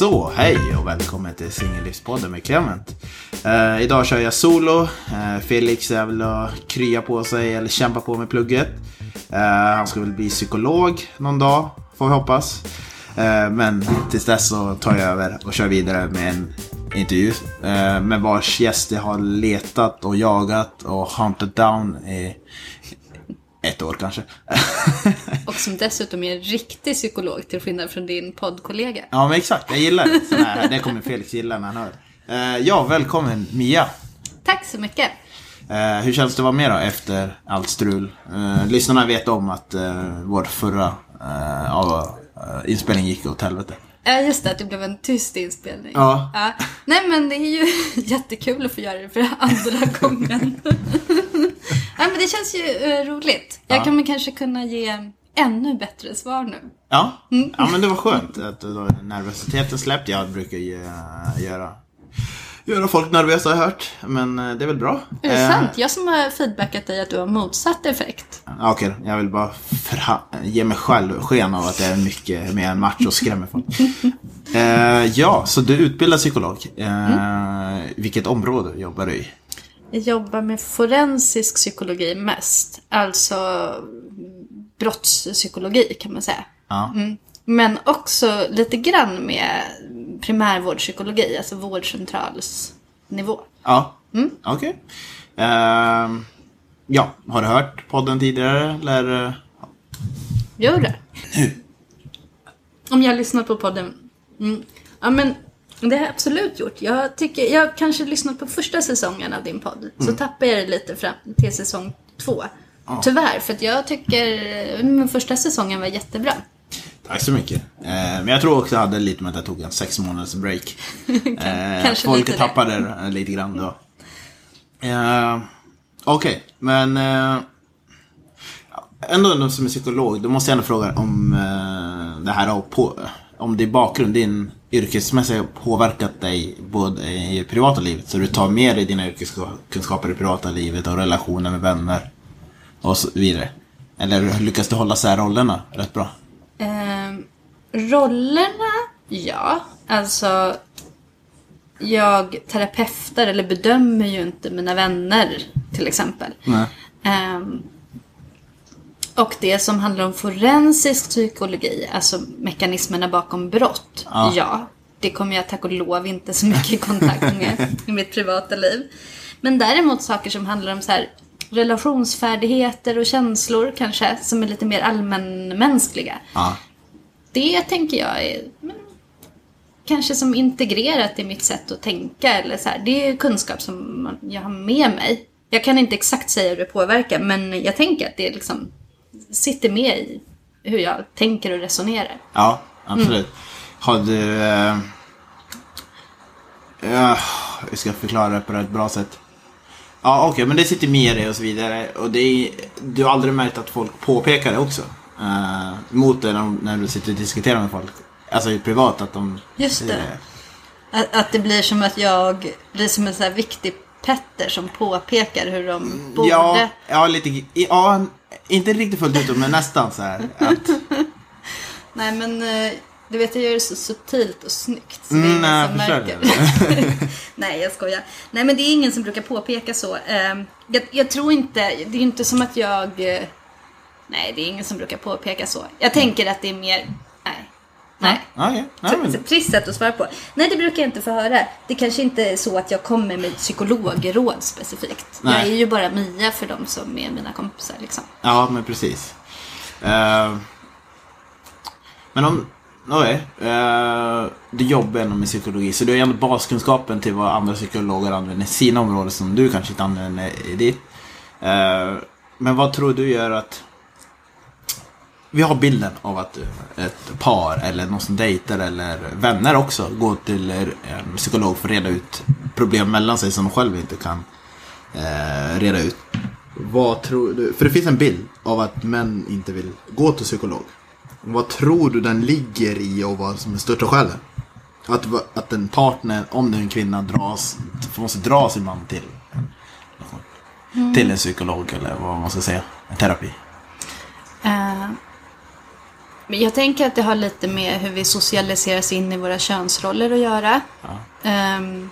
Så, hej och välkommen till Singellivspodden med Clement. Eh, idag kör jag solo. Eh, Felix är väl att krya på sig eller kämpa på med plugget. Eh, han ska väl bli psykolog någon dag, får vi hoppas. Eh, men tills dess så tar jag över och kör vidare med en intervju. Eh, med vars gäst jag har letat och jagat och hunted down i ett år kanske. Och som dessutom är en riktig psykolog till skillnad från din poddkollega. Ja men exakt, jag gillar det. Här, det kommer Felix gilla när han hör. Eh, ja, välkommen Mia. Tack så mycket. Eh, hur känns det att vara med då efter allt strul? Eh, lyssnarna vet om att vår förra inspelning gick åt helvete. Ja, just det, att det blev en tyst inspelning. Ja. Nej, men det är ju jättekul att få göra det för andra gången. ja, men det känns ju eh, roligt. Jag Ja. kommer kanske kunna ge ännu bättre svar nu. Ja, ja men det var skönt att nervositeten släppt. Jag brukar ju göra, göra folk nervösa har jag hört. Men eh, det är väl bra. Är det Eh, sant? Jag som har feedbackat dig att du har motsatt effekt. Okej, jag vill bara ge mig själv sken av att jag är mycket mer en macho och skrämmer folk. eh, ja, så du utbildar psykolog. Eh, Vilket område jobbar du i? Jag jobbar med forensisk psykologi mest. Alltså brottspsykologi kan man säga. Ja. Men också lite grann med primärvårdspsykologi, alltså vårdcentralsnivå. Ja, okej. Eh, ja, har du hört podden tidigare? Eller? eh, Gör det? Om jag har lyssnat på podden? Mm. Ja, men det har jag absolut gjort. Jag, tycker, jag har kanske lyssnat på första säsongen av din podd. Så tappar jag det lite fram till säsong två. Tyvärr, för att jag tycker mm, första säsongen var jättebra. Tack så mycket. Eh, men jag tror också det hade lite med att jag tog en sex månaders break. Eh, kanske folk lite det. tappade det eh, lite grann då. Eh, Okej, men eh, ändå som är psykolog, då måste jag ändå fråga om eh, det här har på, om din bakgrund, din yrkesmässiga har påverkat dig både i privata livet, så du tar med dig dina yrkeskunskaper i privata livet och relationer med vänner och så vidare. Eller lyckas du hålla sär rollerna rätt bra? Ehm, rollerna, ja. Alltså, jag terapeutar eller bedömer ju inte mina vänner till exempel. Nej. Ehm, och det som handlar om forensisk psykologi, alltså mekanismerna bakom brott, Ja. ja. Det kommer jag tack och lov inte så mycket i kontakt med i mitt privata liv. Men däremot saker som handlar om så här relationsfärdigheter och känslor kanske, som är lite mer allmänmänskliga. Ja. Det tänker jag är men, kanske som integrerat i mitt sätt att tänka. Eller så här. Det är kunskap som jag har med mig. Jag kan inte exakt säga hur det påverkar, men jag tänker att det liksom sitter med i hur jag tänker och resonerar. Ja, absolut. Har du... Eh, ja, jag ska förklara det på ett bra sätt. Ja, okej, men det sitter med dig och så vidare. Och det är, du har aldrig märkt att folk påpekar det också? Eh, mot dig när, de- när du sitter och diskuterar med folk? Alltså privat, att de... Just det. eh, Att, att det blir som att jag blir som en så här viktig Petter som påpekar hur de borde... Ja, ja, lite... Ja, inte riktigt fullt ut, men nästan så här. Att, Nej men eh, du vet jag gör det så subtilt och snyggt. Så det Mm, ingen nej, som märker. Nej jag skojar. Nej men det är ingen som brukar påpeka så. Eh, Jag, jag tror inte, det är inte som att jag... eh, Nej det är ingen som brukar påpeka så. Jag tänker att det är mer... Nej. Nej. ja, okej. Nej, Så men, Trist sätt att svara på. Nej, det brukar jag inte få höra. Det kanske inte är så att jag kommer med psykologråd specifikt. Nej. Jag är ju bara Mia för de som är mina kompisar liksom. Ja, men precis. Eh, men om... Okej. Uh, du jobbar ändå med psykologi, så du har ju ändå baskunskapen till vad andra psykologer använder i sina områden som du kanske inte använder i ditt. Eh, men vad tror du gör att... Vi har bilden av att eh, ett par eller någon som dejtar eller vänner också går till eh, en psykolog för att reda ut problem mellan sig som de själva inte kan eh, reda ut. Vad tror du? För det finns en bild av att män inte vill gå till psykolog. Vad tror du den ligger i och vad som är största skälet? Att, att en partner, om det är en kvinna, dras, måste dra sin man till till en psykolog eller vad man ska säga, en terapi. Uh men jag tänker att det har lite med hur vi socialiseras in i våra könsroller att göra. Ehm,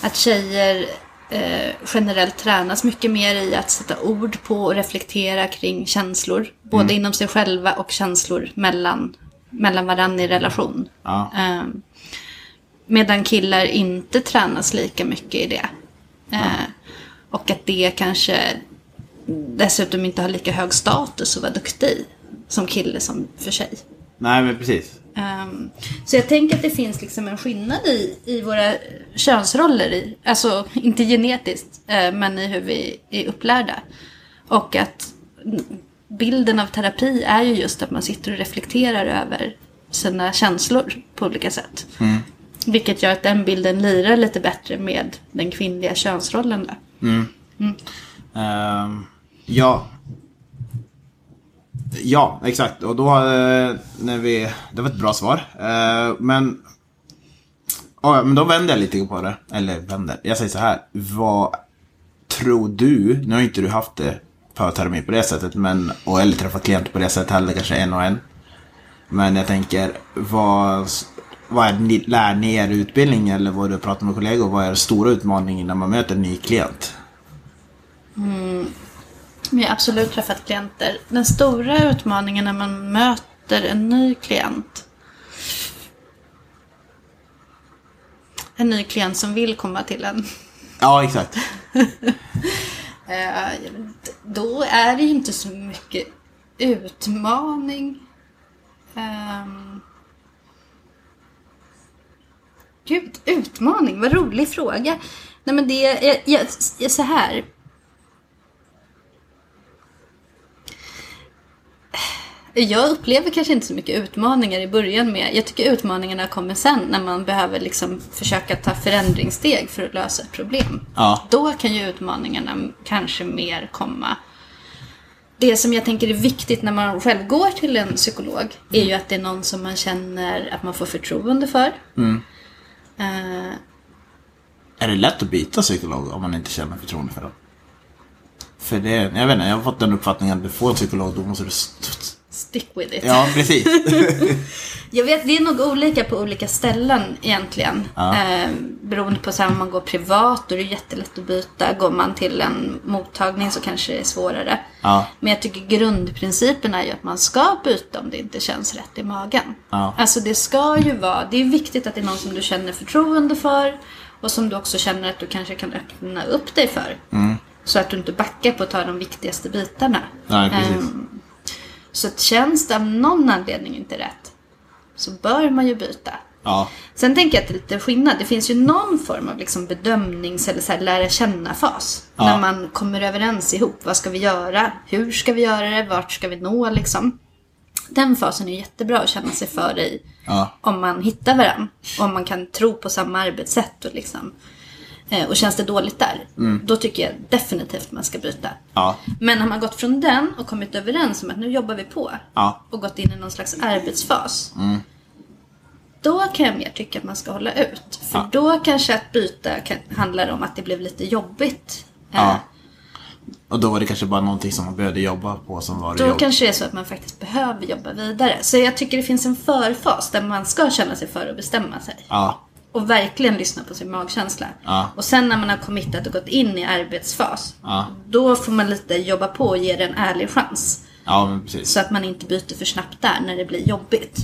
att tjejer eh, generellt tränas mycket mer i att sätta ord på och reflektera kring känslor. Både inom sig själva och känslor mellan, mellan varandra i relation. Ja. Ehm, medan killar inte tränas lika mycket i det. Eh, och att det kanske dessutom inte har lika hög status att vara duktig som kille som för sig. Nej, men precis. Ehm, så jag tänker att det finns liksom en skillnad i, i våra könsroller. I, alltså inte genetiskt, eh, men i hur vi är upplärda. Och att mm, bilden av terapi är ju just att man sitter och reflekterar över sina känslor på olika sätt. Vilket gör att den bilden lirar lite bättre med den kvinnliga könsrollen. Då. Ehm, ja. Ja, exakt. Och då eh, när vi... Det var ett bra svar. Eh, men... Ja, men då vänder jag lite på det. Eller vänder. Jag säger så här. Vad tror du... Nu har inte du haft det förterapi på det sättet. Men, och eller träffat klienter på det sättet heller. Kanske en och en. Men jag tänker, vad, vad är ni lär ni er utbildning eller vad du pratar med kollegor? Vad är den stora utmaningen när man möter en ny klient? Mm, vi har absolut träffat klienter. Den stora utmaningen när man möter en ny klient. En ny klient som vill komma till en. Ja, exakt. Eh, då är det ju inte så mycket utmaning. Um, gud, utmaning, vad rolig fråga. Nej men det är, jag, jag, jag, så här. Jag upplever kanske inte så mycket utmaningar i början med. Jag tycker utmaningarna kommer sen när man behöver liksom försöka ta förändringssteg för att lösa ett problem. Ja. Då kan ju utmaningarna kanske mer komma. Det som jag tänker är viktigt när man själv går till en psykolog är ju att det är någon som man känner att man får förtroende för. Eh, Är det lätt att byta psykolog om man inte känner förtroende för dem? För det, jag vet inte, jag har fått den uppfattningen att du får en psykolog, då måste du... st- stick with it. Ja, precis. Jag vet, det är nog olika på olika ställen egentligen. Ja. Eh, beroende på så här, om man går privat, då är det jättelätt att byta. Går man till en mottagning så kanske det är svårare. Ja. Men jag tycker grundprincipen är ju att man ska byta om det inte känns rätt i magen. Ja. Alltså det ska ju vara, det är viktigt att det är någon som du känner förtroende för. Och som du också känner att du kanske kan öppna upp dig för. Mm. Så att du inte backar på att ta de viktigaste bitarna. Nej, precis. Ehm, så att känns det av någon anledning inte rätt så bör man ju byta. Ja. Sen tänker jag att det är lite skillnad. Det finns ju någon form av liksom bedömnings eller så här lära känna-fas. Ja. När man kommer överens ihop. Vad ska vi göra? Hur ska vi göra det? Vart ska vi nå liksom? Den fasen är jättebra att känna sig för i. Ja. Om man hittar varandra. Om man kan tro på samma arbetssätt och liksom. Eh, Och känns det dåligt där, då tycker jag definitivt man ska byta. Ja. Men har man gått från den och kommit överens om att nu jobbar vi på Ja. och gått in i någon slags arbetsfas. Då kan jag mer tycka att man ska hålla ut. För Ja. då kanske att byta kan, handlar om att det blev lite jobbigt. Eh, Och då var det kanske bara någonting som man behövde jobba på som var Då jobb. kanske det är så att man faktiskt behöver jobba vidare. Så jag tycker det finns en förfas där man ska känna sig för att bestämma sig. Ja. Och verkligen lyssna på sin magkänsla. Ja. Och sen när man har committat och gått in i arbetsfas. Ja. Då får man lite jobba på och ge det en ärlig chans. Ja. Så att man inte byter för snabbt där när det blir jobbigt.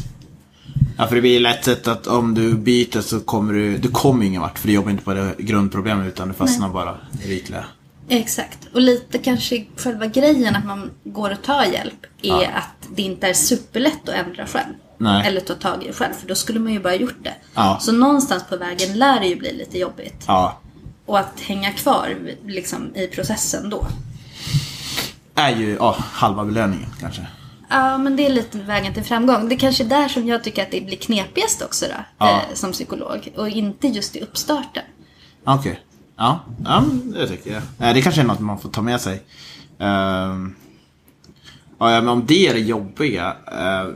Ja, för det blir lätt sett att om du byter så kommer du, du kommer ingen vart. För du jobbar inte på det grundproblemet utan du fastnar bara i det ytliga. Exakt. Och lite kanske själva grejen att man går och tar hjälp är att det inte är superlätt att ändra själv. Nej. Eller ta tag i det själv, för då skulle man ju bara gjort det. Ja. Så någonstans på vägen lär det ju bli lite jobbigt. Ja. Och att hänga kvar liksom, i processen då. Är ju, ja, halva belöningen kanske. Ja, men det är lite vägen till framgång. Det är kanske där som jag tycker att det blir knepigast också då, Ja. eh, som psykolog. Och inte just i uppstarten. Okej. Ja, ja, men det tycker jag. Eh, Det kanske är något man får ta med sig. Ehm, ja, men om det är det jobbiga. eh,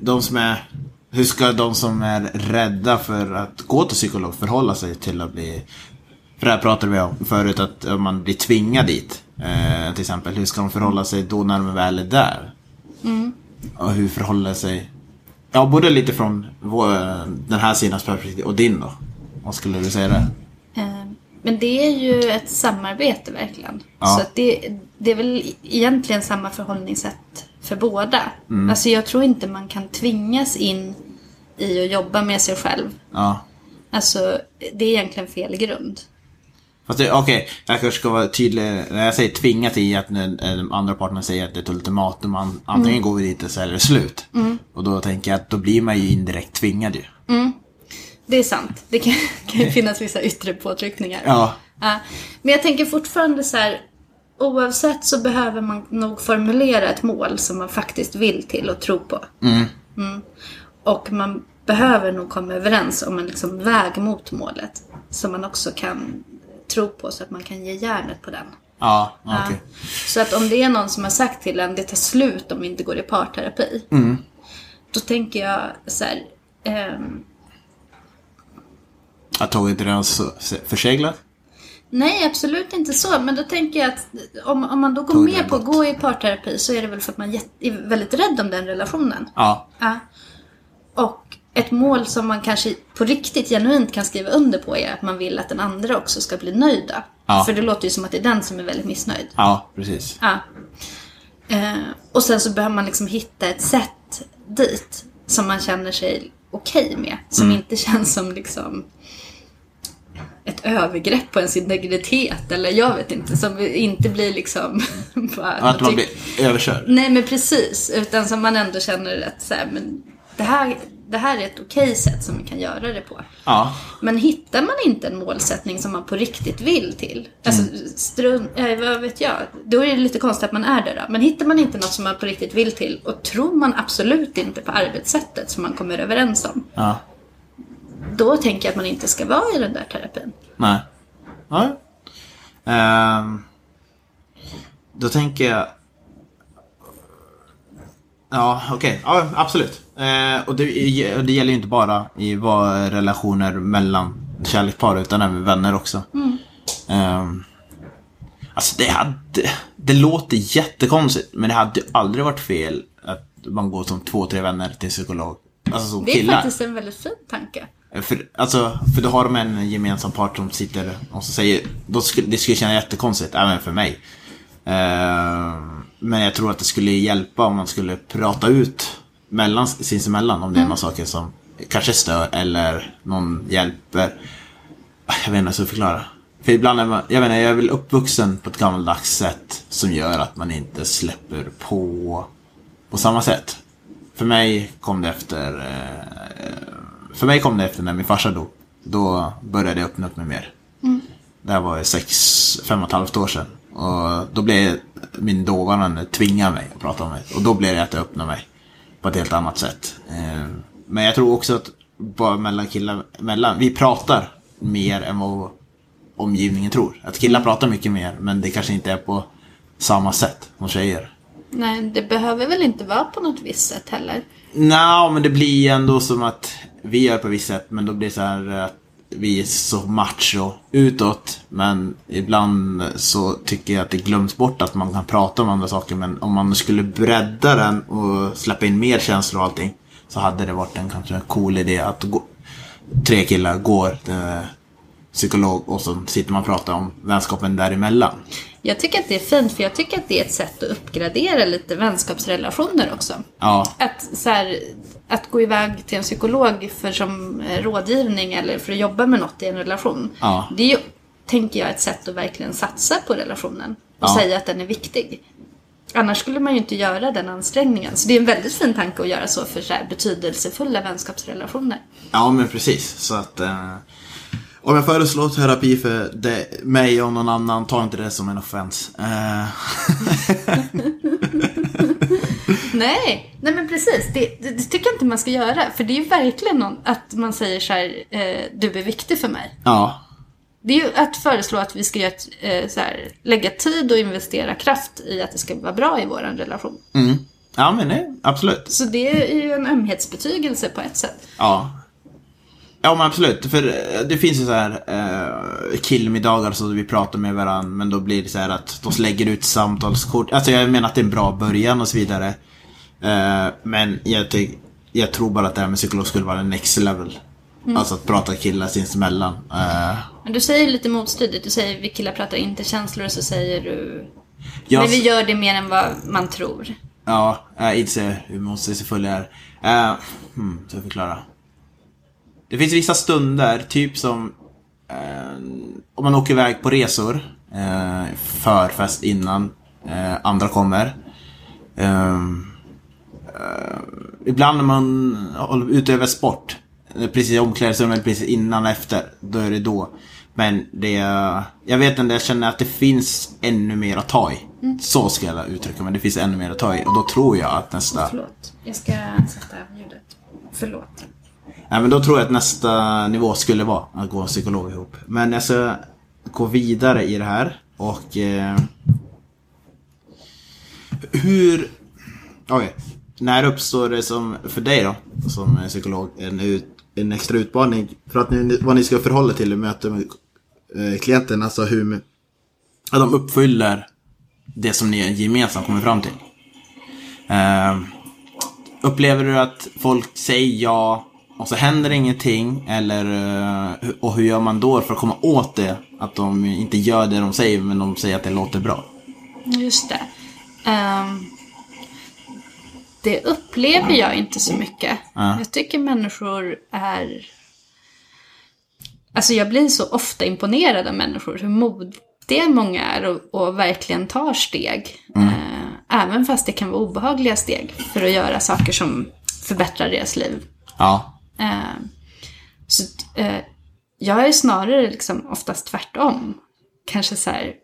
de som är, hur ska de som är rädda för att gå till psykolog förhålla sig till att bli... För det här pratade vi om förut, att om man blir tvingad dit. eh, till exempel, hur ska de förhålla sig då när de väl är där? och hur förhåller sig... Ja, både lite från vår, den här sidans perspektiv och din då. Vad skulle du säga där? Men det är ju ett samarbete verkligen. Ja. Så det, det är väl egentligen samma förhållningssätt för båda. Alltså jag tror inte man kan tvingas in i att jobba med sig själv. Ja. Alltså det är egentligen fel grund. Fast okej, jag kanske ska vara tydlig. När jag säger tvinga till att den andra parten säger att det är ett ultimatum. Antingen går vi dit så är det slut. Och då tänker jag att då blir man ju indirekt tvingad ju. Det är sant. Det kan, kan finnas vissa yttre påtryckningar. Ja. Ja. Men jag tänker fortfarande så här. Oavsett så behöver man nog formulera ett mål som man faktiskt vill till och tro på. Mm. Och man behöver nog komma överens om en liksom väg mot målet. Som man också kan tro på så att man kan ge järnet på den. Ja, okej. Så att om det är någon som har sagt till en det tar slut om vi inte går i parterapi. Då tänker jag så här. ehm, Att tåget redan är förseglat? Nej, absolut inte så. Men då tänker jag att om, om man då går med på att gå i parterapi så är det väl för att man är väldigt rädd om den relationen. Ja. Ja. Och ett mål som man kanske på riktigt genuint kan skriva under på är att man vill att den andra också ska bli nöjda. Ja. För det låter ju som att det är den som är väldigt missnöjd. Ja, precis. Ja. Eh, och sen så behöver man liksom hitta ett sätt dit som man känner sig okej med. Som Mm. inte känns som liksom ett övergrepp på ens integritet eller jag vet inte. Som inte blir liksom... bara- Att man blir överkörd. Nej men precis. Utan som man ändå känner att så här, men det, här, det här är ett okej sätt som vi kan göra det på. Ja. Men hittar man inte en målsättning som man på riktigt vill till. Alltså strunt, ja, vad vet jag. Då är det lite konstigt att man är där då. Men hittar man inte något som man på riktigt vill till och tror man absolut inte på arbetssättet som man kommer överens om. Ja. Då tänker jag att man inte ska vara i den där terapin. Nej. Ja. Ehm, då tänker jag... Ja, okej. Ja, absolut. Eh, och det, det gäller ju inte bara i vad relationer mellan kärlekspar utan även vänner också. Ehm, alltså det hade... Det låter jättekonstigt men det hade aldrig varit fel att man går som två, tre vänner till psykolog. Alltså som Det är killar. faktiskt en väldigt fin tanke. För, alltså, för då har de en gemensam part som sitter och så säger, då skulle, det skulle kännas jättekonstigt, även för mig. Eh, men jag tror att det skulle hjälpa om man skulle prata ut mellan, sinsemellan om det är några saker som kanske stör eller någon hjälper. Jag vet inte hur jag ska förklara. För ibland är man, jag vet inte, jag är väl uppvuxen på ett gammaldags sätt som gör att man inte släpper på på samma sätt. För mig kom det efter eh, För mig kom det efter när min farsa dog. Då började jag öppna upp mig mer. Det här var sex, fem och ett halvt år sedan. Och då blev min dåvarande tvinga mig att prata om det. Och då blev det att jag öppnade mig. På ett helt annat sätt. Eh, Men jag tror också att bara mellan killar, mellan, vi pratar mer än vad omgivningen tror. Att killar pratar mycket mer men det kanske inte är på samma sätt som tjejer. Nej, det behöver väl inte vara på något visst sätt heller. Nej, men det blir ändå som att vi gör på visst sätt, men då blir det så här att vi är så macho utåt. Men ibland så tycker jag att det glöms bort att man kan prata om andra saker. Men om man skulle bredda den och släppa in mer känslor och allting. Så hade det varit en kanske cool idé att gå, tre killar går till psykolog och så sitter man och pratar om vänskapen däremellan. Jag tycker att det är fint för jag tycker att det är ett sätt att uppgradera lite vänskapsrelationer också. Ja, Att, så här, att gå iväg till en psykolog för som eh, rådgivning eller för att jobba med något i en relation. Ja. Det är ju, tänker jag, ett sätt att verkligen satsa på relationen. Och Ja. säga att den är viktig. Annars skulle man ju inte göra den ansträngningen. Så det är en väldigt fin tanke att göra så för så betydelsefulla vänskapsrelationer. Ja, men precis. Så att... Eh, om jag föreslår terapi för det, mig och någon annan, ta inte det som en offens. Eh, Nej, nej men precis. Det, det, det tycker jag inte man ska göra. För det är ju verkligen någon, att man säger så här, eh, du är viktig för mig. ja, Det är ju att föreslå att vi ska ett, eh, så här, lägga tid och investera kraft i att det ska vara bra i vår relation. mm. ja, men nej, absolut. Så det är ju en ömhetsbetygelse på ett sätt. Ja. Ja, men absolut. För eh, det finns ju så här eh, killmiddagar så vi pratar med varandra, men då blir det så här att de lägger ut samtalskort. Alltså jag menar att det är en bra början och så vidare. Eh, men jag, tyck, jag tror bara att det här med psykolog skulle vara next level. Alltså att prata killar sinsemellan. Eh, Men du säger lite motstridigt. Du säger vi killar pratar inte känslor och så säger du... jag, Men vi gör det mer än vad man tror. Ja, jag inser hur motsägelsefull jag är. Uh, hmm, ska jag förklara? Det finns vissa stunder, typ som eh, om man åker iväg på resor, uh, förfest innan eh, andra kommer. Ehm, eh, ibland när man håller- utövar sport, eh, precis i omklädningsrummet, precis innan och efter, då är det då. Men det jag vet inte, jag känner att det finns ännu mer att ta i. Så ska jag uttrycka mig, det finns ännu mer att ta i. Och då tror jag att nästa, Förlåt. Jag ska sätta ljudet. Förlåt nej men då tror jag att nästa nivå skulle vara att gå psykolog ihop. Men jag ska gå vidare i det här och eh, hur, Okay. när uppstår det som, för dig då, som psykolog, en, ut, en extra utmaning för att ni, vad ni ska förhålla till i möte med eh, klienten, alltså hur att de uppfyller det som ni gemensamt kommer fram till. Eh, upplever du att folk säger ja och så händer ingenting? Eller, eh, och hur gör man då för att komma åt det? Att de inte gör det de säger men de säger att det låter bra. Just det. Ehm, det upplever jag inte så mycket. Ja. Jag tycker människor är... Alltså jag blir så ofta imponerad av människor, hur modiga många är och, och verkligen tar steg. Eh, även fast det kan vara obehagliga steg för att göra saker som förbättrar deras liv. Ja. Eh, så eh, jag är snarare liksom oftast tvärtom. Kanske så här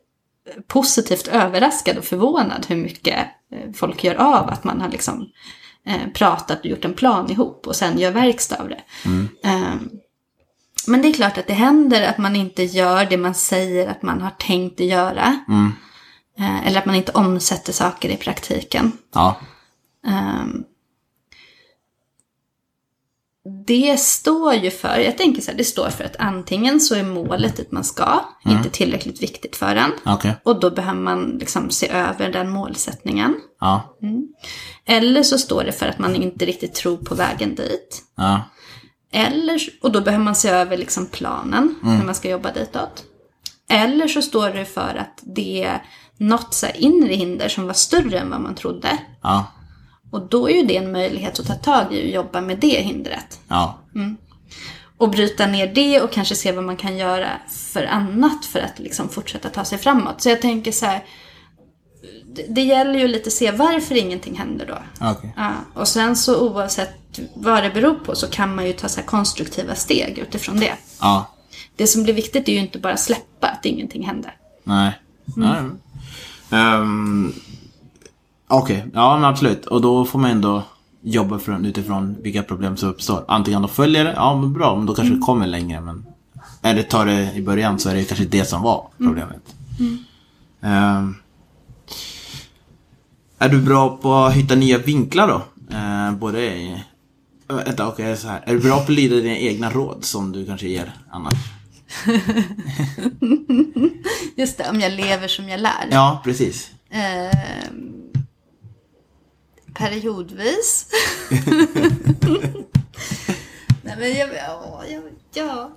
eh, positivt överraskad och förvånad hur mycket folk gör av att man har liksom pratat och gjort en plan ihop och sen gör verkstad av det. Eh, men det är klart att det händer att man inte gör det man säger att man har tänkt att göra. Eh, eller att man inte omsätter saker i praktiken. Ja. Det står ju för, jag tänker så här, det står för att antingen så är målet dit man ska inte tillräckligt viktigt för en. Okej. Och då behöver man liksom se över den målsättningen. Ja. Eller så står det för att man inte riktigt tror på vägen dit. Ja. Eller, och då behöver man se över liksom planen, hur man ska jobba ditåt. Eller så står det för att det är något så inre hinder som var större än vad man trodde. Ja. Och då är ju det en möjlighet att ta tag i och jobba med det hindret. Ja. Och bryta ner det och kanske se vad man kan göra för annat för att liksom fortsätta ta sig framåt. Så jag tänker så här, det, gäller ju lite att se varför ingenting händer då. Okej. Ja, och sen så oavsett vad det beror på så kan man ju ta så här konstruktiva steg utifrån det. Ja. Det som blir viktigt är ju inte bara släppa att ingenting händer. Nej. Nej. Ehm, Okej, ja men absolut. Och då får man ändå jobba från, utifrån vilka problem som uppstår. Antingen de följer det, ja men bra, men då kanske det kommer längre. Men eller tar det i början så är det kanske det som var problemet. Ehm, är du bra på att hitta nya vinklar då? Eh, både i... Vänta, okej, så här. Är du bra på att lyda dina egna råd som du kanske ger annars? Just det, om jag lever som jag lär. Ja, precis. Ehm, periodvis. Nej men jag, ja, jag, ja.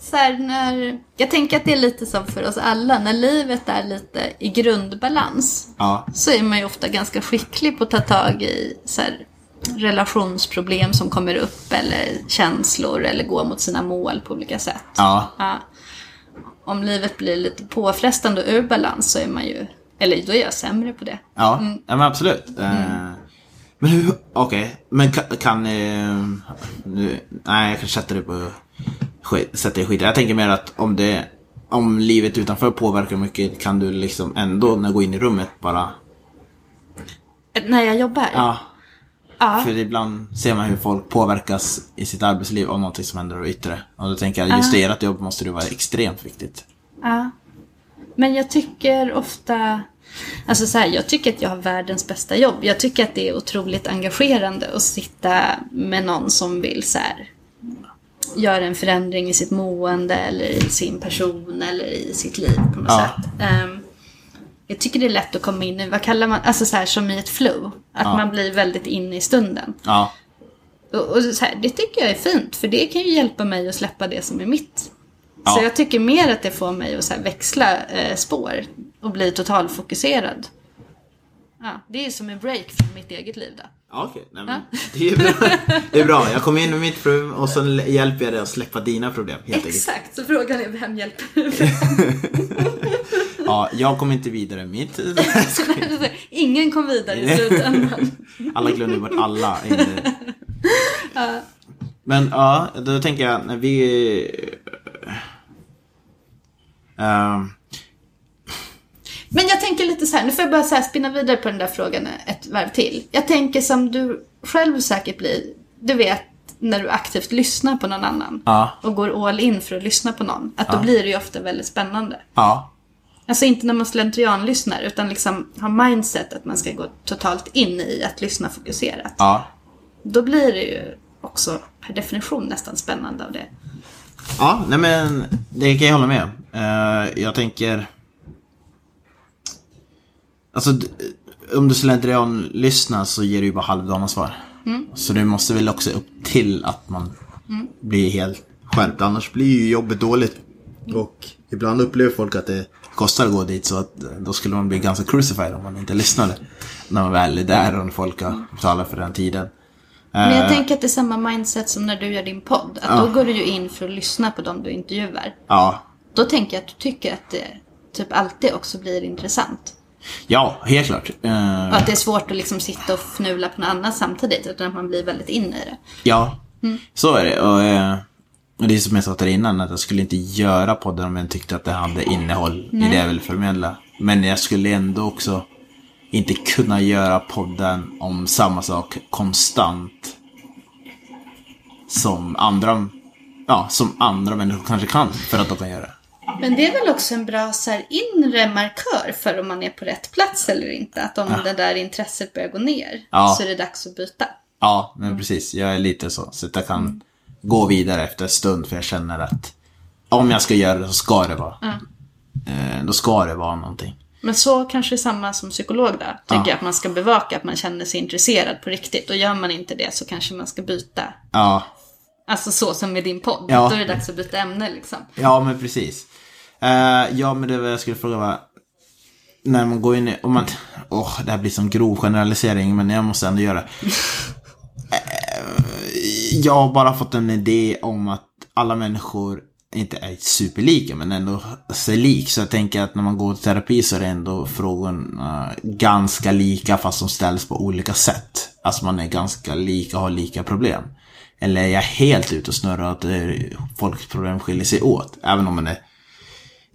Så när, jag tänker att det är lite som för oss alla. När livet är lite i grundbalans Ja. så är man ju ofta ganska skicklig på att ta tag i så här, relationsproblem som kommer upp eller känslor eller gå mot sina mål på olika sätt. Ja. Ja. Om livet blir lite påfrestande och ur balans så är man ju, eller då är jag sämre på det. Ja, ja men absolut. Eh, Men hur, okej, men kan, kan eh, nu, nej jag kan sätta det på sätta det skit. Jag tänker mer att om det, om livet utanför påverkar mycket kan du liksom ändå när du går in i rummet bara, När jag jobbar? ja. Ja. För ibland ser man hur folk påverkas i sitt arbetsliv av någonting som händer yttre. Och då tänker jag, just i ert jobb måste det vara extremt viktigt. Ja. Men jag tycker ofta... Alltså så här, jag tycker att jag har världens bästa jobb. Jag tycker att det är otroligt engagerande att sitta med någon som vill så här, göra en förändring i sitt mående eller i sin person eller i sitt liv på något Ja. sätt. Ehm, Jag tycker det är lätt att komma in i, vad kallar man, alltså så här som i ett flow. Att Ja. man blir väldigt inne i stunden. Ja. Och, och här, det tycker jag är fint, för det kan ju hjälpa mig att släppa det som är mitt. Ja. Så jag tycker mer att det får mig att så växla eh, spår och bli totalfokuserad. Ja, det är som en break från mitt eget liv då. Ja, okej. Nej, men det, är bra. det är bra. Jag kommer in med mitt problem och så hjälper jag dig att släppa dina problem. Helt enkelt. Exakt, så frågan är vem hjälper Ja, jag kommer inte vidare med mitt. Ingen kom vidare i slutändan. Alla glömde bort alla. i- Men ja, då tänker jag när vi... Ehm, Men jag tänker lite så här, nu får jag bara så här spinna vidare på den där frågan ett varv till. Jag tänker som du själv säkert blir, du vet när du aktivt lyssnar på någon annan Ja. och går all in för att lyssna på någon, att då Ja. blir det ju ofta väldigt spännande. ja. Alltså inte när man slentrianlyssnar utan liksom har mindset att man ska gå totalt in i att lyssna fokuserat. Ja. Då blir det ju också per definition nästan spännande av det. Ja, nej men det kan jag hålla med om. Eh, Jag tänker... Alltså, om du slentrian lyssnar så ger du ju bara halvdana svar. Så det måste väl också upp till att man blir helt skärpt. Annars blir ju jobbet dåligt. Och ibland upplever folk att det kostar att gå dit så att eh, då skulle man bli ganska crucified om man inte lyssnade. När man väl är där och folk har betalat för den tiden. Men jag Eh, tänker att det är samma mindset som när du gör din podd. Att Ja. då går du ju in för att lyssna på dem du intervjuar. Ja, Då tänker jag att du tycker att det typ alltid också blir intressant. Ja, helt klart. Och att det är svårt att liksom sitta och fnula på något annat samtidigt. Utan att man blir väldigt inne i det. Ja, så är det. Och, och det är som jag sa till dig innan, att jag skulle inte göra podden om jag tyckte att det hade innehåll i det jag vill förmedla. Men jag skulle ändå också inte kunna göra podden om samma sak konstant. Som andra, ja, som andra människor kanske kan för att de kan göra det. Men det är väl också en bra så här, inre markör för om man är på rätt plats eller inte. Att om det där intresset börjar gå ner Ja. så är det dags att byta. Ja, men precis. Jag är lite så. Så att jag kan gå vidare efter en stund för jag känner att om jag ska göra det så ska det vara. Eh, då ska det vara någonting. Men så kanske det är samma som psykolog då. Tycker Ja. jag att man ska bevaka att man känner sig intresserad på riktigt. Och gör man inte det så kanske man ska byta. Ja, Alltså så som med din podd. Ja. Då är det dags att byta ämne liksom. Ja, men precis. Uh, ja, men det var jag skulle fråga var... När man går in i... Om man, åh, det här blir som grov generalisering, men jag måste ändå göra det. Eh, jag har bara fått en idé om att alla människor inte är superlika, men ändå sig lik. Så jag tänker att när man går till terapi så är det ändå frågorna ganska lika, fast de ställs på olika sätt. Alltså man är ganska lika och har lika problem. Eller är jag helt ute och snurrar att folks problem skiljer sig åt? Även om man är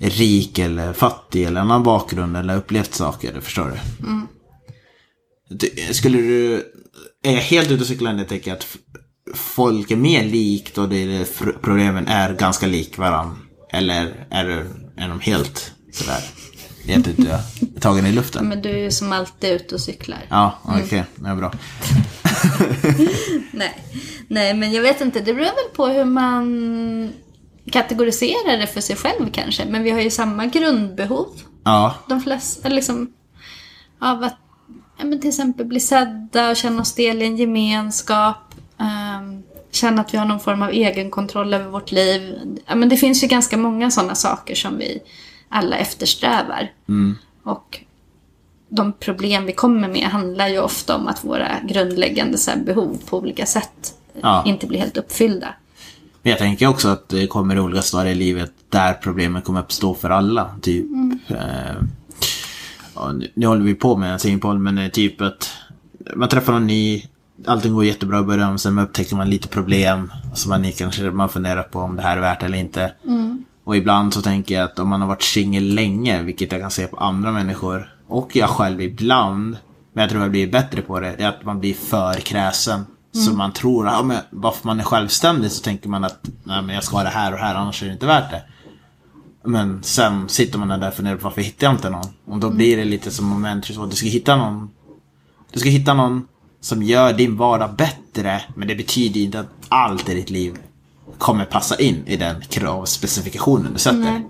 rik eller fattig eller annan bakgrund eller upplevt saker, förstår du? Du- Skulle du, är jag helt ute och cyklar när jag tänker att folk är mer likt och det problemen är ganska lik varandra? Eller är, det, är de helt sådär, helt ute, tagen i luften? Men du är ju som alltid ute och cyklar. Ja, okej, det är bra. Nej. Nej, men jag vet inte. Det beror väl på hur man kategoriserar det för sig själv kanske. Men vi har ju samma grundbehov. Ja, De flesta, liksom av att ja, men till exempel bli sedda och känna oss del i en gemenskap. ehm, känna att vi har någon form av egenkontroll över vårt liv. Ja, men det finns ju ganska många sådana saker som vi alla eftersträvar. Och de problem vi kommer med handlar ju ofta om att våra grundläggande så behov på olika sätt Ja. inte blir helt uppfyllda. Men jag tänker också att det kommer olika stadier i livet där problemen kommer uppstå för alla. Typ, eh, ja, nu, nu håller vi på med en singpoll, men är typ att man träffar någon ny, allting går jättebra i början, sen upptäcker man lite problem. Så man kanske man funderar på om det här är värt eller inte. Och ibland så tänker jag att om man har varit singel länge, vilket jag kan se på andra människor, och jag själv ibland, men jag tror jag blir bättre på det, det är att man blir för kräsen. Så man tror, ja, men bara för man är självständig så tänker man att nej, men jag ska ha det här och här, annars är det inte värt det. Men sen sitter man där och funderar på varför hittar jag inte någon? Och då blir det lite som moment 22, du ska hitta någon Du ska hitta någon som gör din vardag bättre, men det betyder inte att allt i ditt liv kommer passa in i den kravspecifikationen du sätter. Nej.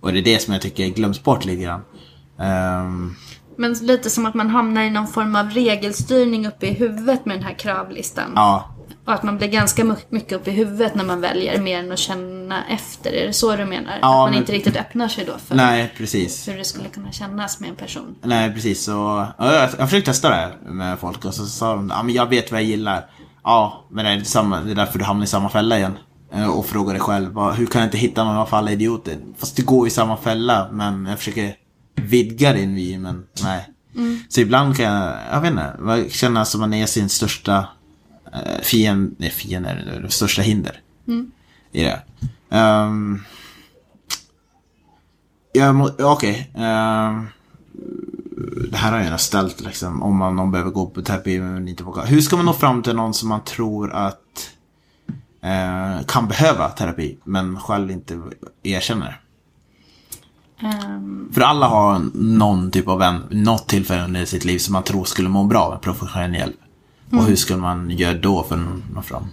Och det är det som jag tycker glöms bort lite grann. Ehm, Men lite som att man hamnar i någon form av regelstyrning uppe i huvudet med den här kravlistan. ja, Och att man blir ganska my- mycket uppe i huvudet när man väljer mer än att känna efter. Är det så du menar? Ja, att man men- inte riktigt öppnar sig då för nej precis. hur det skulle kunna kännas med en person. Nej, precis. Så, ja, jag, jag försökte testa det här med folk och så sa de ja, men jag vet vad jag gillar. Ja, men det är, samma, det är därför du hamnar i samma fälla igen. Eh, Och frågar dig själv, hur kan jag inte hitta någon av alla idioter? Fast du går i samma fälla, men jag försöker vidga din vy, men nej. Så ibland kan jag, jag vet inte, känna som man är sin största eh, fiende, nej fiende, är det största hinder. I det. Um, må, okej. ehm, det här har jag redan ställt liksom, om man någon behöver gå på terapi men inte vågar. Hur ska man nå fram till någon som man tror att eh, kan behöva terapi men själv inte erkänner? Ehm, För alla har någon typ av vän, något tillfälle under sitt liv som man tror skulle må bra med professionell hjälp. Och hur skulle man göra då för att nå fram?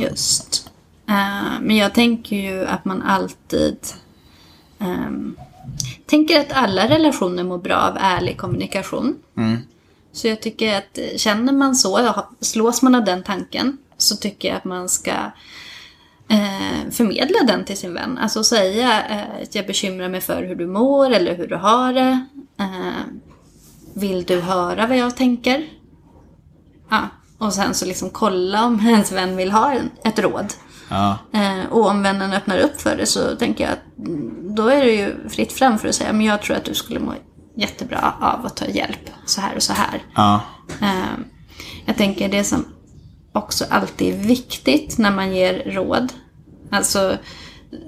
Just. Eh, men jag tänker ju att man alltid ehm, tänker att alla relationer mår bra av ärlig kommunikation. Så jag tycker att känner man så, ja, slås man av den tanken, så tycker jag att man ska eh, förmedla den till sin vän. Alltså säga eh, att jag bekymrar mig för hur du mår eller hur du har det. Eh, vill du höra vad jag tänker? Ja, och sen så liksom kolla om ens vän vill ha en, ett råd. Ja, Eh, och om vännen öppnar upp för det så tänker jag att då är det ju fritt fram för att säga men jag tror att du skulle må jättebra av att ta hjälp så här och så här. ja, Eh, jag tänker det som också alltid är viktigt när man ger råd. Alltså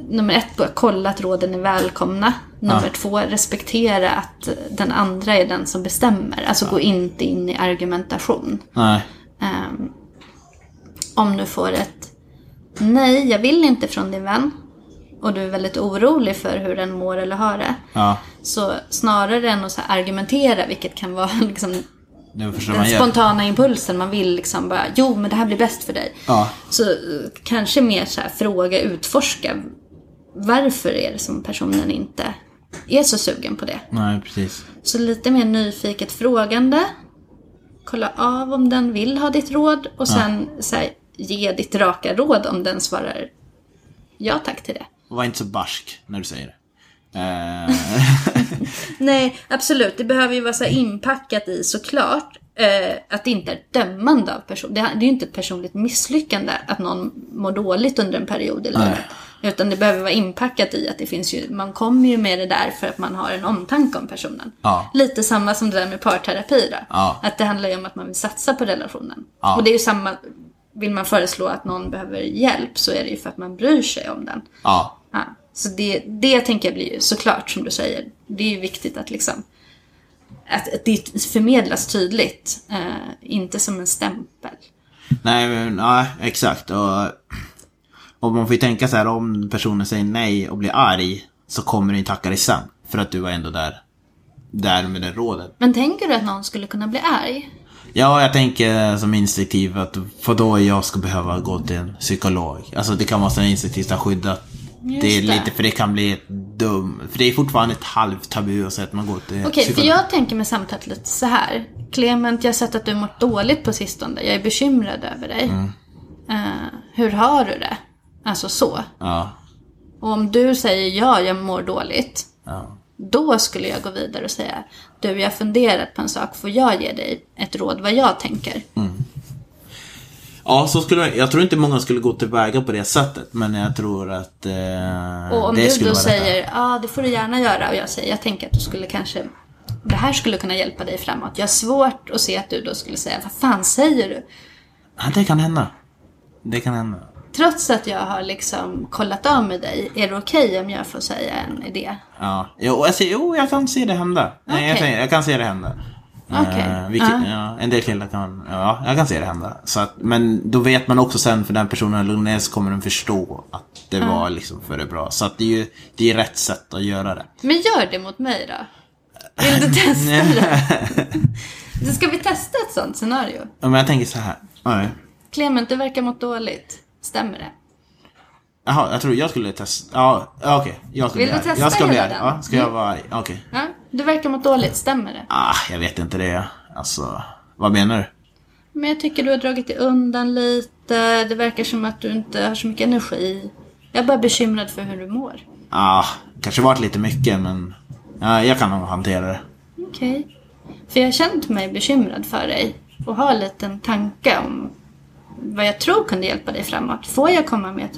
nummer ett, kolla att råden är välkomna. Nummer två, respektera att den andra är den som bestämmer. Alltså gå inte in i argumentation. Ehm, om du får ett nej, jag vill inte från din vän och du är väldigt orolig för hur den mår eller har det. ja. Så snarare än att argumentera, vilket kan vara liksom den spontana impulsen, man vill liksom bara jo men det här blir bäst för dig. Ja, Så eh, kanske mer så här fråga, utforska. Varför är det som personen inte är så sugen på det? nej precis. Så lite mer nyfiket frågande. Kolla av om den vill ha ditt råd och sen så här, ge ditt raka råd om den svarar ja tack till det. Var inte så barsk när du säger det. Eh, Nej, absolut. Det behöver ju vara så inpackat i såklart. Eh, att det inte är dömande av person. Det, det är ju inte ett personligt misslyckande att någon mår dåligt under en period i livet. Utan det behöver vara inpackat i att det finns ju, man kommer ju med det där för att man har en omtanke om personen. Ja. Lite samma som det där med parterapi då. Ja. Att det handlar ju om att man vill satsa på relationen. Ja. Och det är ju samma, vill man föreslå att någon behöver hjälp så är det ju för att man bryr sig om den. Ja, så det, det tänker jag blir ju såklart som du säger. Det är ju viktigt att liksom att, att det förmedlas tydligt. Eh, inte som en stämpel. nej, men, nej exakt. Och, och man får ju tänka så här om personen säger nej och blir arg så kommer den ju tacka dig sen. För att du var ändå där. Där med det rådet. Men tänker du att någon skulle kunna bli arg? Ja, jag tänker som instinktiv att för då jag ska behöva gå till en psykolog. Alltså det kan vara så instinktivt att skydda. Just det är det. lite, för det kan bli ett dum, för det är fortfarande ett halvt tabu att säga att man går till Okej, för psykolog. jag tänker med samtalet lite så här. Clement, jag har sett att du mått dåligt på sistone. Jag är bekymrad över dig. Eh, hur har du det? Alltså så. Ja, Och om du säger ja, jag mår dåligt. ja. Då skulle jag gå vidare och säga Du, jag har funderat på en sak. Får jag ge dig ett råd vad jag tänker? Ja, så skulle jag, jag tror inte många skulle gå tillväga på det sättet, men jag tror att eh, Och om det du då säger ja, det får du gärna göra. Och jag säger jag tänker att du skulle kanske det här skulle kunna hjälpa dig framåt. Jag har svårt att se att du då skulle säga vad fan säger du? Ja, det kan hända. Det kan hända. Trots att jag har liksom kollat av med dig, är det okej om jag får säga en idé? Ja, jo, jag, ser, jo, jag kan se det hända. Nej, jag, jag kan se det hända. Eh, vilket, Ja. ja, en del killar kan, ja, jag kan se det hända. Så att, men då vet man också sen för den personen lugnar ner så kommer den förstå att det var liksom för det bra. Så att det är ju, det är rätt sätt att göra det. Men gör det mot mig då. Vill du testa det? Så ska vi testa ett sånt scenario? Ja, men jag tänker så här. Nej. Clement, du verkar mått dåligt. Stämmer det? Jaha, jag tror jag skulle testa. Ja, okej. Jag ska Vill bli du testa Jag ska bli hela arg. den? Ja, ska jag vara arg? Okej. Ja, du verkar må dåligt, stämmer det? Ah, jag vet inte det. Alltså, vad menar du? Men jag tycker du har dragit dig undan lite. Det verkar som att du inte har så mycket energi. Jag är bara bekymrad för hur du mår. Ah, kanske varit lite mycket men ja, jag kan nog hantera det. Okej. För jag har känt mig bekymrad för dig. Och har en liten tanke om vad jag tror kunde hjälpa dig framåt. Får jag komma med,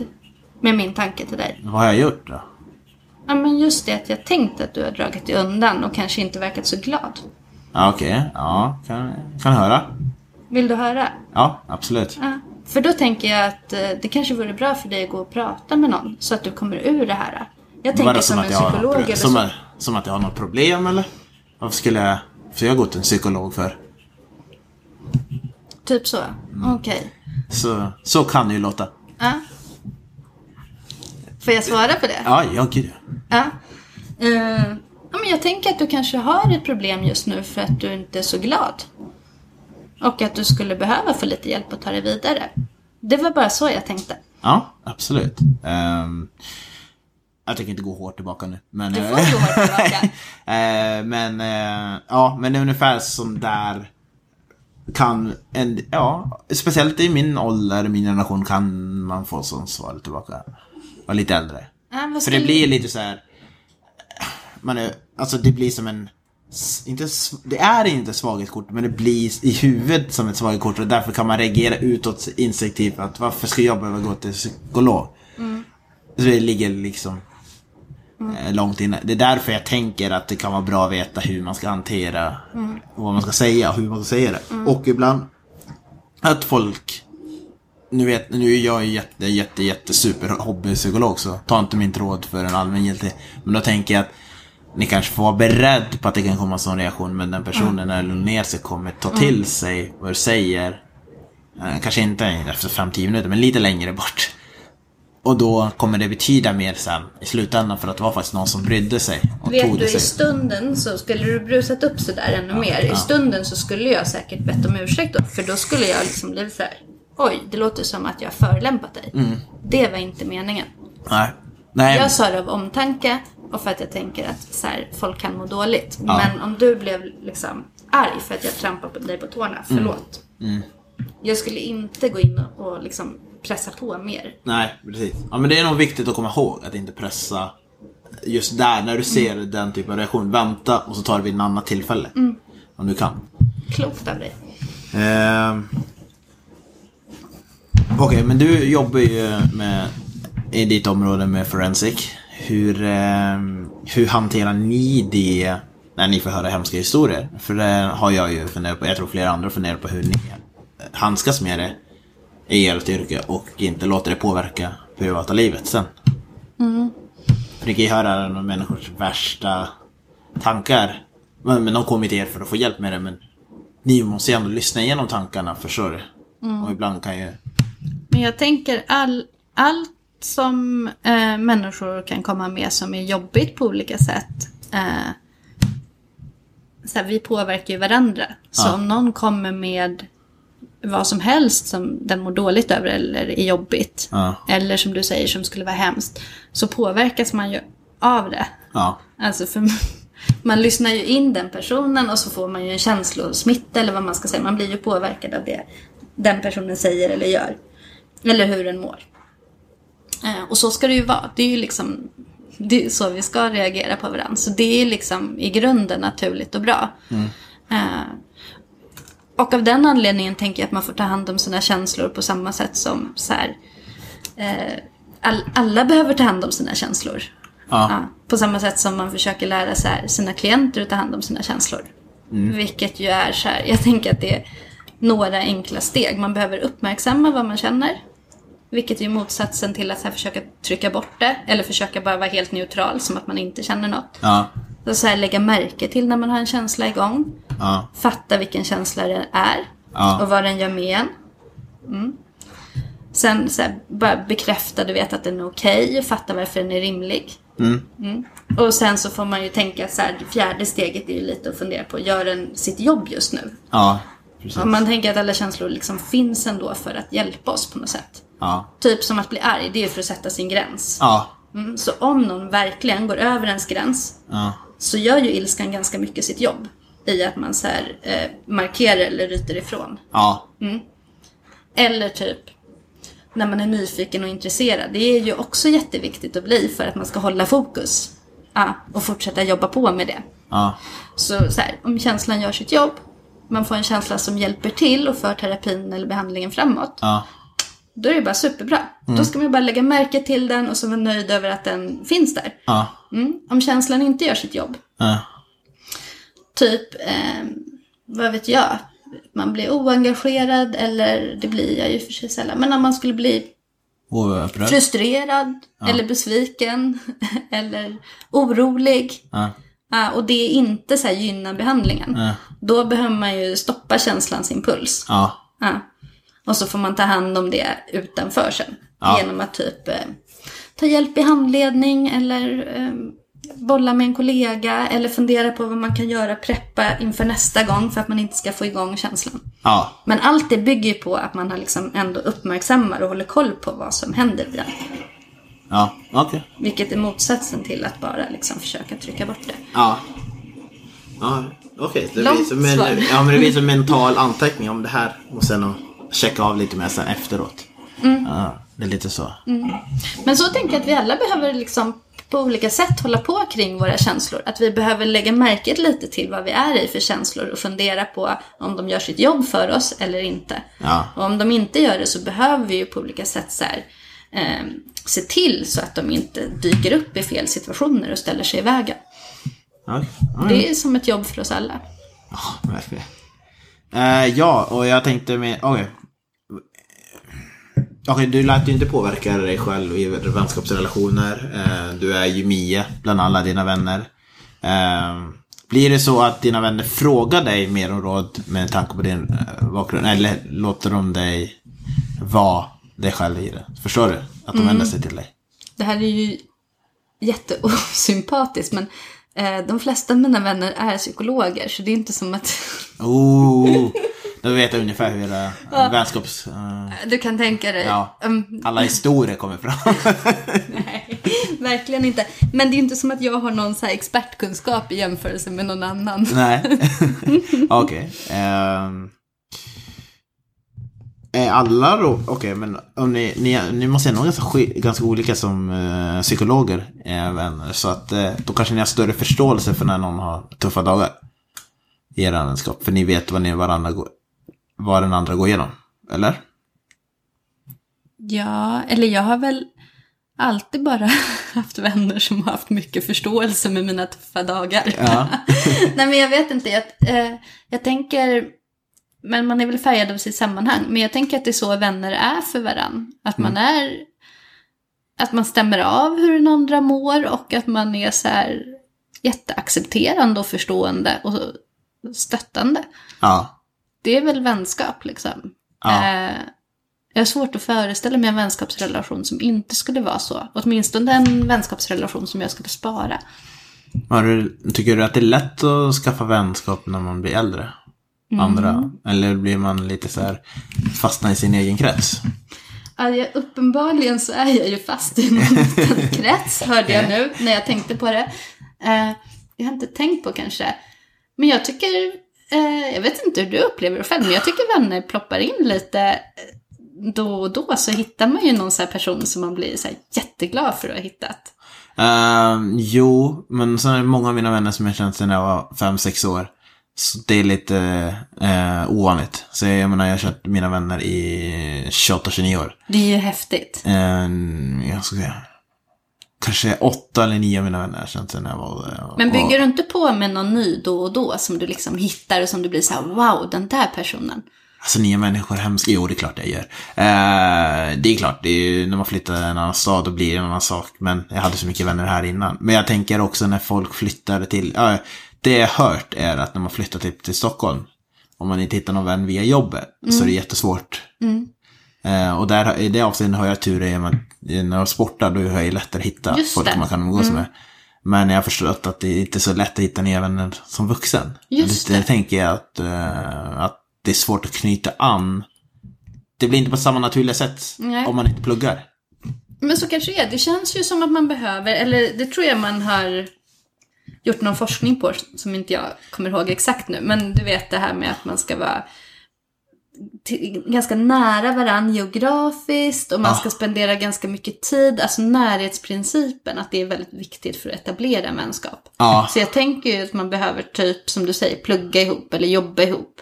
med min tanke till dig? Vad har jag gjort då? Ja, men just det att jag tänkt att du har dragit dig undan och kanske inte verkat så glad. Ja, okej. Ja, kan, kan höra. Vill du höra? Ja, absolut. Ja. För då tänker jag att eh, det kanske vore bra för dig att gå och prata med någon så att du kommer ur det här. Jag tänker Vadå, som, en psykolog eller som, så. som att jag har något problem eller? Varför skulle jag... För jag har gått till en psykolog för. Typ så. Okej. Så, så kan det ju låta. Ja. Får jag svara på det? Ja, ja gud Ja. Eh, ja, men jag tänker att du kanske har ett problem just nu för att du inte är så glad. Och att du skulle behöva få lite hjälp att ta dig vidare. Det var bara så jag tänkte. Ja, absolut. Ehm, jag tänker inte gå hårt tillbaka nu. Men, Du eh, får gå hårt tillbaka. eh, men eh, ja, men ungefär som där kan en, ja, speciellt i min ålder, min generation kan man få sånt svar tillbaka. Var lite äldre. Ja, För det blir lite så här. Man är, alltså det blir som en inte, det är inte svaghetskort men det blir i huvudet som ett svaghetskort och därför kan man reagera utåt instinktivt att varför ska jag behöva gå till psykolog? Så det ligger liksom eh, långt inne. Det är därför jag tänker att det kan vara bra att veta hur man ska hantera och vad man ska säga och hur man ska säga det. Och ibland att folk nu, vet, nu är jag jätte, jätte, jätte super hobbypsykolog så ta inte min tråd för en allmängiltig. Men då tänker jag att ni kanske får vara beredd på att det kan komma en sån reaktion men den personen när den lugnar ner sig kommer ta till sig vad du säger. Eh, Kanske inte efter 5-10 minuter men lite längre bort. Och då kommer det betyda mer sen i slutändan för att det var faktiskt någon som brydde sig och Vet tog du, det i sig. stunden så skulle du brusat upp sådär ännu mer. I stunden så skulle jag säkert bett om ursäkt då. För då skulle jag liksom blivit såhär. Oj, det låter som att jag har förolämpat dig. Mm. Det var inte meningen. Nej. Nej. Jag sa det av omtanke och för att jag tänker att så här, folk kan må dåligt. Ja. Men om du blev liksom arg för att jag trampade på dig på tårna, förlåt. Mm. Jag skulle inte gå in och, liksom pressa på mer. Nej, precis. Ja, men det är nog viktigt att komma ihåg att inte pressa just där, när du ser den typen av reaktion. Vänta och så tar det vid en annat tillfälle. Om du kan. Klokt av dig. Ehm. Okej, men du jobbar ju med, i ditt område med forensic. Hur, ehm, hur hanterar ni det när ni får höra hemska historier? För det har jag ju funderat på, jag tror flera andra funderar på hur ni handskas med det i ert yrke och inte låter det påverka privata livet sen. För ni kan ju höra människors värsta tankar. Men, men de kommer till er för att få hjälp med det men ni måste ju ändå lyssna igenom tankarna förstår du. Och ibland kan ju... Jag tänker all, allt som eh, människor kan komma med som är jobbigt på olika sätt. Eh, så här, vi påverkar ju varandra. Så Ja. om någon kommer med vad som helst som den mår dåligt över eller är jobbigt. Ja. Eller som du säger som skulle vara hemskt. Så påverkas man ju av det. Ja. Alltså för man lyssnar ju in den personen och så får man ju en känslosmitta eller vad man ska säga. Man blir ju påverkad av det den personen säger eller gör. Eller hur den mår. Eh, och så ska det ju vara. Det är ju liksom det är så vi ska reagera på varandra. Så det är liksom i grunden naturligt och bra. Eh, och av den anledningen tänker jag att man får ta hand om sina känslor på samma sätt som så här, eh, all, alla behöver ta hand om sina känslor. Ja. Ja, på samma sätt som man försöker lära så här, sina klienter att ta hand om sina känslor. Vilket ju är så här, jag tänker att det är några enkla steg. Man behöver uppmärksamma vad man känner. Vilket är motsatsen till att här, försöka trycka bort det. Eller försöka bara vara helt neutral, som att man inte känner något. Ja. Så, så här, lägga märke till när man har en känsla igång. Ja. Fatta vilken känsla det är. Ja. Och vad den gör med en. Mm. Sen så här, bara bekräfta, du vet att den är okej. och fatta varför den är rimlig. Mm. Och sen så får man ju tänka så här, fjärde steget är ju lite att fundera på, gör den sitt jobb just nu? Ja. Precis. Om man tänker att alla känslor liksom finns ändå för att hjälpa oss på något sätt. Ja. Typ som att bli arg, det är för att sätta sin gräns. Ja. Mm, så om någon verkligen går över ens gräns Ja. så gör ju ilskan ganska mycket sitt jobb. I att man så här, eh, markerar eller ryter ifrån. Ja. Eller typ när man är nyfiken och intresserad. Det är ju också jätteviktigt att bli för att man ska hålla fokus. Ja, och fortsätta jobba på med det. Ja. Så, så här, om känslan gör sitt jobb, man får en känsla som hjälper till och för terapin eller behandlingen framåt. Ja. Då är det bara superbra. Då ska man bara lägga märke till den och så vara nöjd över att den finns där. Ja. Mm. Om känslan inte gör sitt jobb, Ja. typ, eh, vad vet jag, man blir oengagerad eller det blir jag ju för sig sällan. Men om man skulle bli Och upprörd. frustrerad eller besviken eller orolig. Ja. Ja, och det inte så här gynnar behandlingen. Ja. Då behöver man ju stoppa känslans impuls. Ja. Och så får man ta hand om det utanför sen. Ja. Genom att typ eh, ta hjälp i handledning eller eh, bolla med en kollega. Eller fundera på vad man kan göra, preppa inför nästa gång för att man inte ska få igång känslan. Ja. Men allt det bygger ju på att man har liksom ändå uppmärksammar och håller koll på vad som händer i. Ja. Okej. Vilket är motsatsen till att bara liksom försöka trycka bort det. Ja. Ja, okej. Det Långt blir som en, ja, men det blir som en mental anteckning om det här. Och sen att checka av lite mer sen efteråt. Mm. Ja, det är lite så. Men så tänker jag att vi alla behöver liksom på olika sätt hålla på kring våra känslor. Att vi behöver lägga märket lite till vad vi är i för känslor och fundera på om de gör sitt jobb för oss eller inte. Ja. Och om de inte gör det så behöver vi ju på olika sätt så här, eh, se till så att de inte dyker upp i fel situationer och ställer sig i vägen. Ja, ja, Det är som ett jobb för oss alla. verkligen. Eh, ja, och jag tänkte med... Okej. Okej, du lät ju inte påverka dig själv i vänskapsrelationer. Eh, du är ju Mia bland alla dina vänner. Eh, blir det så att dina vänner frågar dig mer om råd med tanke på din eh, bakgrund? Eller låter de dig vara dig själv i det? Förstår du? Att de vänder sig till dig? Det här är ju jätteosympatiskt men de flesta av mina vänner är psykologer så det är inte som att Oh, då vet jag ungefär hur era vänskaps... eh, du kan tänka dig. ja, Mm, alla historier kommer fram. nej, verkligen inte. Men det är inte som att jag har någon så här expertkunskap i jämförelse med någon annan. Nej. Okej. ehm. Är alla då, okej men om ni, ni, ni måste ändå vara ganska, sk- ganska olika som eh, psykologer, eh, vänner. Så att eh, då kanske ni har större förståelse för när någon har tuffa dagar. I er vänskap. För ni vet vad ni varandra går, vad den andra går igenom. Eller? Ja, eller jag har väl alltid bara haft vänner som har haft mycket förståelse med mina tuffa dagar. Ja. Nej men jag vet inte, jag, eh, jag tänker, men man är väl färgad av sitt sammanhang, men jag tänker att det är så vänner är för varann. Att man är, att man stämmer av hur den andra mår och att man är så här jätteaccepterande och förstående och stöttande. Ja. Det är väl vänskap liksom. Ja. Eh, jag har svårt att föreställa mig en vänskapsrelation som inte skulle vara så. Åtminstone en vänskapsrelation som jag skulle spara. Du, tycker du att det är lätt att skaffa vänskap när man blir äldre? Andra? Eller blir man lite så här fastna i sin egen krets? Ja, uppenbarligen så är jag ju fast i liten krets, hörde jag nu när jag tänkte på det. Eh, jag har inte tänkt på kanske. Men jag tycker, eh, jag vet inte hur du upplever det själv, men jag tycker vänner ploppar in lite eh, då och då. Så hittar man ju någon så här person som man blir så jätteglad för att ha hittat. Ehm, jo, men sen är det många av mina vänner som jag känt sedan jag var 5-6 år. Så det är lite eh, ovanligt. Så jag menar, jag har känt mina vänner i 28-29 år. Det är ju häftigt. Ehm, jag ska säga. Kanske åtta eller nio av mina vänner sedan jag var... eh, Men bygger du inte på med någon ny då och då som du liksom hittar och som du blir så här, wow, den där personen. Alltså nya människor hemska. Jo, det är klart jag gör. Eh, det är klart, det är ju, när man flyttar till en annan stad då blir det en annan sak. Men jag hade så mycket vänner här innan. Men jag tänker också när folk flyttar till, ja, det jag har hört är att när man flyttar till, till Stockholm, om man inte hittar någon vän via jobbet, så är det jättesvårt. Eh, och där, i det avseendet har jag tur i och med att när jag sportar då är det lättare att hitta Just folk det. man kan umgås med. Men jag har förstått att det är inte så lätt att hitta nya vänner som vuxen. Just det. det. tänker jag att, eh, att det är svårt att knyta an det blir inte på samma naturliga sätt Nej. om man inte pluggar. Men så kanske det är. Det känns ju som att man behöver, eller det tror jag man har gjort någon forskning på som inte jag kommer ihåg exakt nu. Men du vet det här med att man ska vara till, ganska nära varann geografiskt och man Ja. ska spendera ganska mycket tid. Alltså närhetsprincipen, att det är väldigt viktigt för att etablera vänskap. Ja, Så jag tänker ju att man behöver typ, som du säger, plugga ihop eller jobba ihop.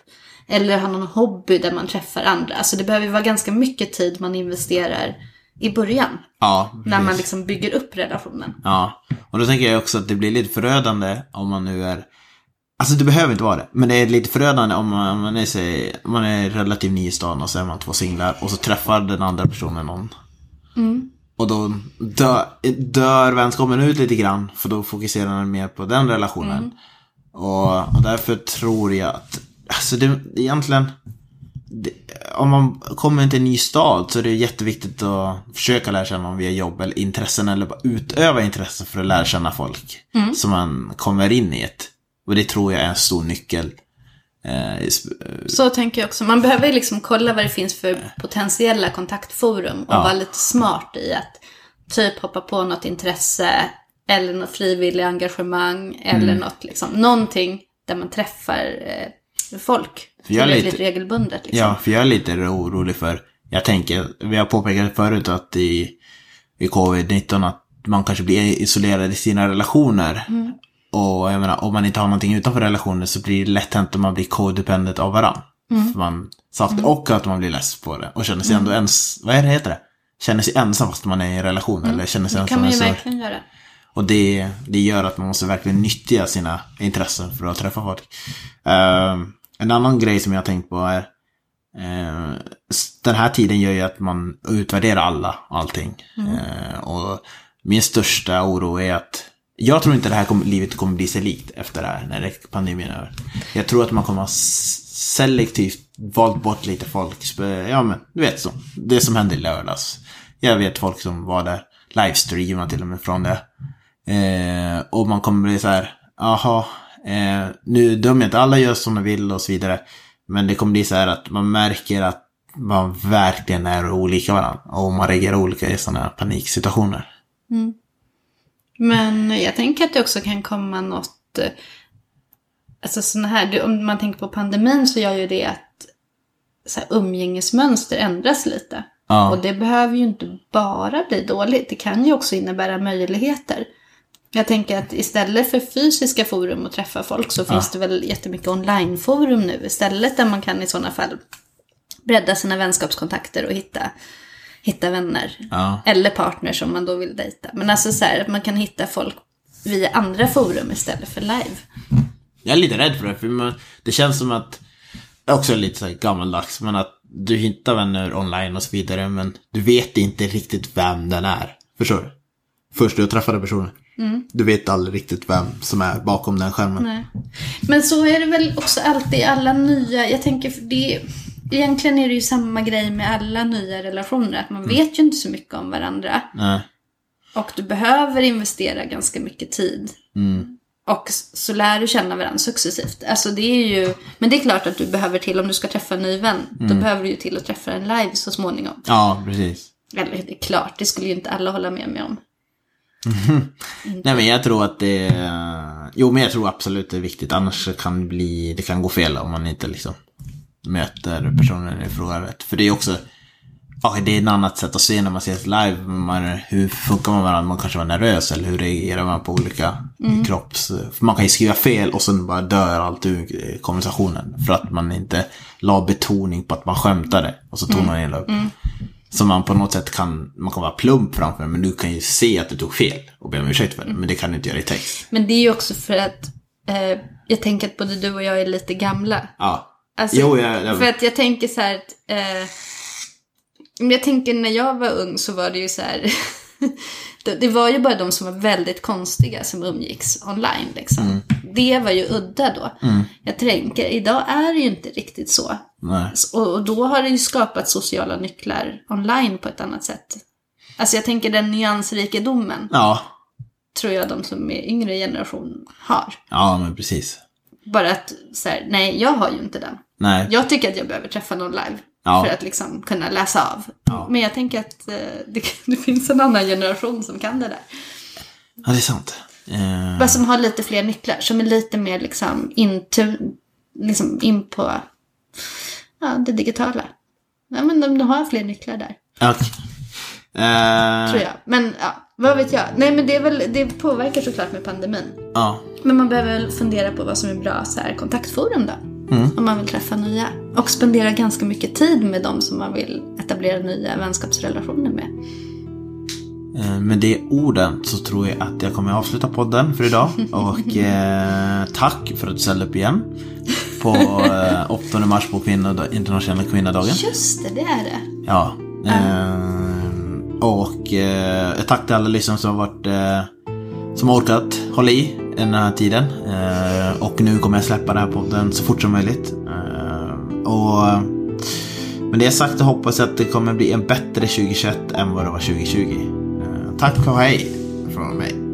Eller ha någon hobby där man träffar andra. Alltså det behöver ju vara ganska mycket tid man investerar i början. ja. När man liksom bygger upp relationen. Ja, och då tänker jag också att det blir lite förödande om man nu är Alltså det behöver inte vara det, men det är lite förödande om man, är, sig, man är relativt ny i stan och så är man två singlar och så träffar den andra personen någon. Och då dör, dör vänskapen ut lite grann, för då fokuserar man mer på den relationen. Och, och därför tror jag att, alltså det egentligen, det, om man kommer till en ny stad så är det jätteviktigt att försöka lära känna dem via jobb eller intressen eller bara utöva intressen för att lära känna folk. Så man kommer in i ett. Och det tror jag är en stor nyckel. Eh, sp- Så tänker jag också. Man behöver liksom kolla vad det finns för potentiella kontaktforum och Ja. vara lite smart i att typ hoppa på något intresse eller något frivilligt engagemang eller Mm. något liksom. Någonting där man träffar eh, folk För jag är tillräckligt lite- regelbundet. Liksom. Ja, för jag är lite orolig för, jag tänker, vi har påpekat förut att i, i covid-19 att man kanske blir isolerad i sina relationer. Och jag menar, om man inte har någonting utanför relationen så blir det lätt hänt att man blir codependent av varandra. För man saknar, och att man blir less på det. Och känner sig ändå ens, vad är det heter det? Känner sig ensam fast man är i en relation. Eller känner sig Det kan ensam. man ju verkligen göra. och det, det gör att man måste verkligen nyttja sina intressen för att träffa folk. Eh, en annan grej som jag har tänkt på är eh, s- den här tiden gör ju att man utvärderar alla, allting. Eh, och min största oro är att jag tror inte det här kommer, livet kommer bli sig likt efter det här, när pandemin är över. Jag tror att man kommer ha selektivt valt bort lite folk. Ja men, du vet så. Det som hände i lördags. Jag vet folk som var där, livestreamade till och med från det. Eh, och man kommer bli så här, jaha, eh, nu dömer jag inte, alla gör som de vill och så vidare. Men det kommer bli så här att man märker att man verkligen är olika varandra. Och man reagerar olika i sådana här paniksituationer. Mm. Men jag tänker att det också kan komma något... eh, Alltså såna här, om man tänker på pandemin så gör ju det att så här, umgängesmönster ändras lite. Ja. Och det behöver ju inte bara bli dåligt. Det kan ju också innebära möjligheter. Jag tänker att istället för fysiska forum och träffa folk så finns det väl jättemycket onlineforum nu istället där man kan i sådana fall bredda sina vänskapskontakter och hitta, hitta vänner. Ja. Eller partners om man då vill dejta. Men alltså så här att man kan hitta folk via andra forum istället för live. Jag är lite rädd för det, för det känns som att, också lite så här gammaldags, men att du hittar vänner online och så vidare, men du vet inte riktigt vem den är. Förstår du? Först du träffade personen. Du vet aldrig riktigt vem som är bakom den skärmen. Nej. Men så är det väl också alltid alla nya, jag tänker för det Egentligen är det ju samma grej med alla nya relationer, att man vet ju inte så mycket om varandra. Nej. Och du behöver investera ganska mycket tid. Och s- så lär du känna varandra successivt. Alltså det är ju, men det är klart att du behöver till, om du ska träffa en ny vän, då behöver du ju till att träffa en live så småningom. Ja, precis. Eller det är klart, det skulle ju inte alla hålla med mig om. Nej men jag tror att det Jo men jag tror absolut det är viktigt Annars kan det bli Det kan gå fel om man inte liksom Möter personen i fråga rätt För det är också ja, Det är ett annat sätt att se när man ses live man, Hur funkar man med varandra? Man kanske var nervös Eller hur reagerar man på olika kropps För man kan ju skriva fel och sen bara dör allt ur konversationen För att man inte la betoning på att man skämtade Och så tog man illa upp som man på något sätt kan, man kan vara plump framför men du kan ju se att du tog fel och be om ursäkt för det. Men det kan du inte göra i text. Men det är ju också för att eh, jag tänker att både du och jag är lite gamla. Ja. Alltså, Jo, jag- jag- För att jag tänker så här att, eh, jag tänker när jag var ung så var det ju så här, det, var ju bara de som var väldigt konstiga som umgicks online liksom. Mm. Det var ju udda då. Jag tänker, idag är det ju inte riktigt så. Nej. Och, och då har det ju skapat sociala nycklar online på ett annat sätt. Alltså jag tänker den nyansrikedomen Ja. tror jag de som är yngre generation har. Ja, men precis. Bara att så här, nej jag har ju inte den. Nej. Jag tycker att jag behöver träffa någon live. Ja. för att liksom kunna läsa av. Ja. Men jag tänker att eh, det, det finns en annan generation som kan det där. Ja, det är sant. Eh, Bara som har lite fler nycklar, som är lite mer liksom, into, liksom in på ja, det digitala. Ja, men de, de har fler nycklar där, okej. Eh, tror jag. Men ja, vad vet jag. Nej, men det, är väl, det påverkar såklart med pandemin. Ja. Men man behöver väl fundera på vad som är bra så här, kontaktforum då. Om man vill träffa nya. Och spendera ganska mycket tid med dem som man vill etablera nya vänskapsrelationer med. Eh, Med de orden så tror jag att jag kommer avsluta podden för idag. Och eh, tack för att du ställde upp igen. På eh, 8 mars på kvinnodag, internationella kvinnodagen. Just det, det är det. Ja. Eh, och eh, tack till alla lyssnare som har varit eh, som har orkat hålla i den här tiden. Eh, och nu kommer jag släppa den här podden så fort som möjligt. Eh, och eh, med det sagt så hoppas jag att det kommer bli en bättre 2021 än vad det var 2020. Tack och hej från mig.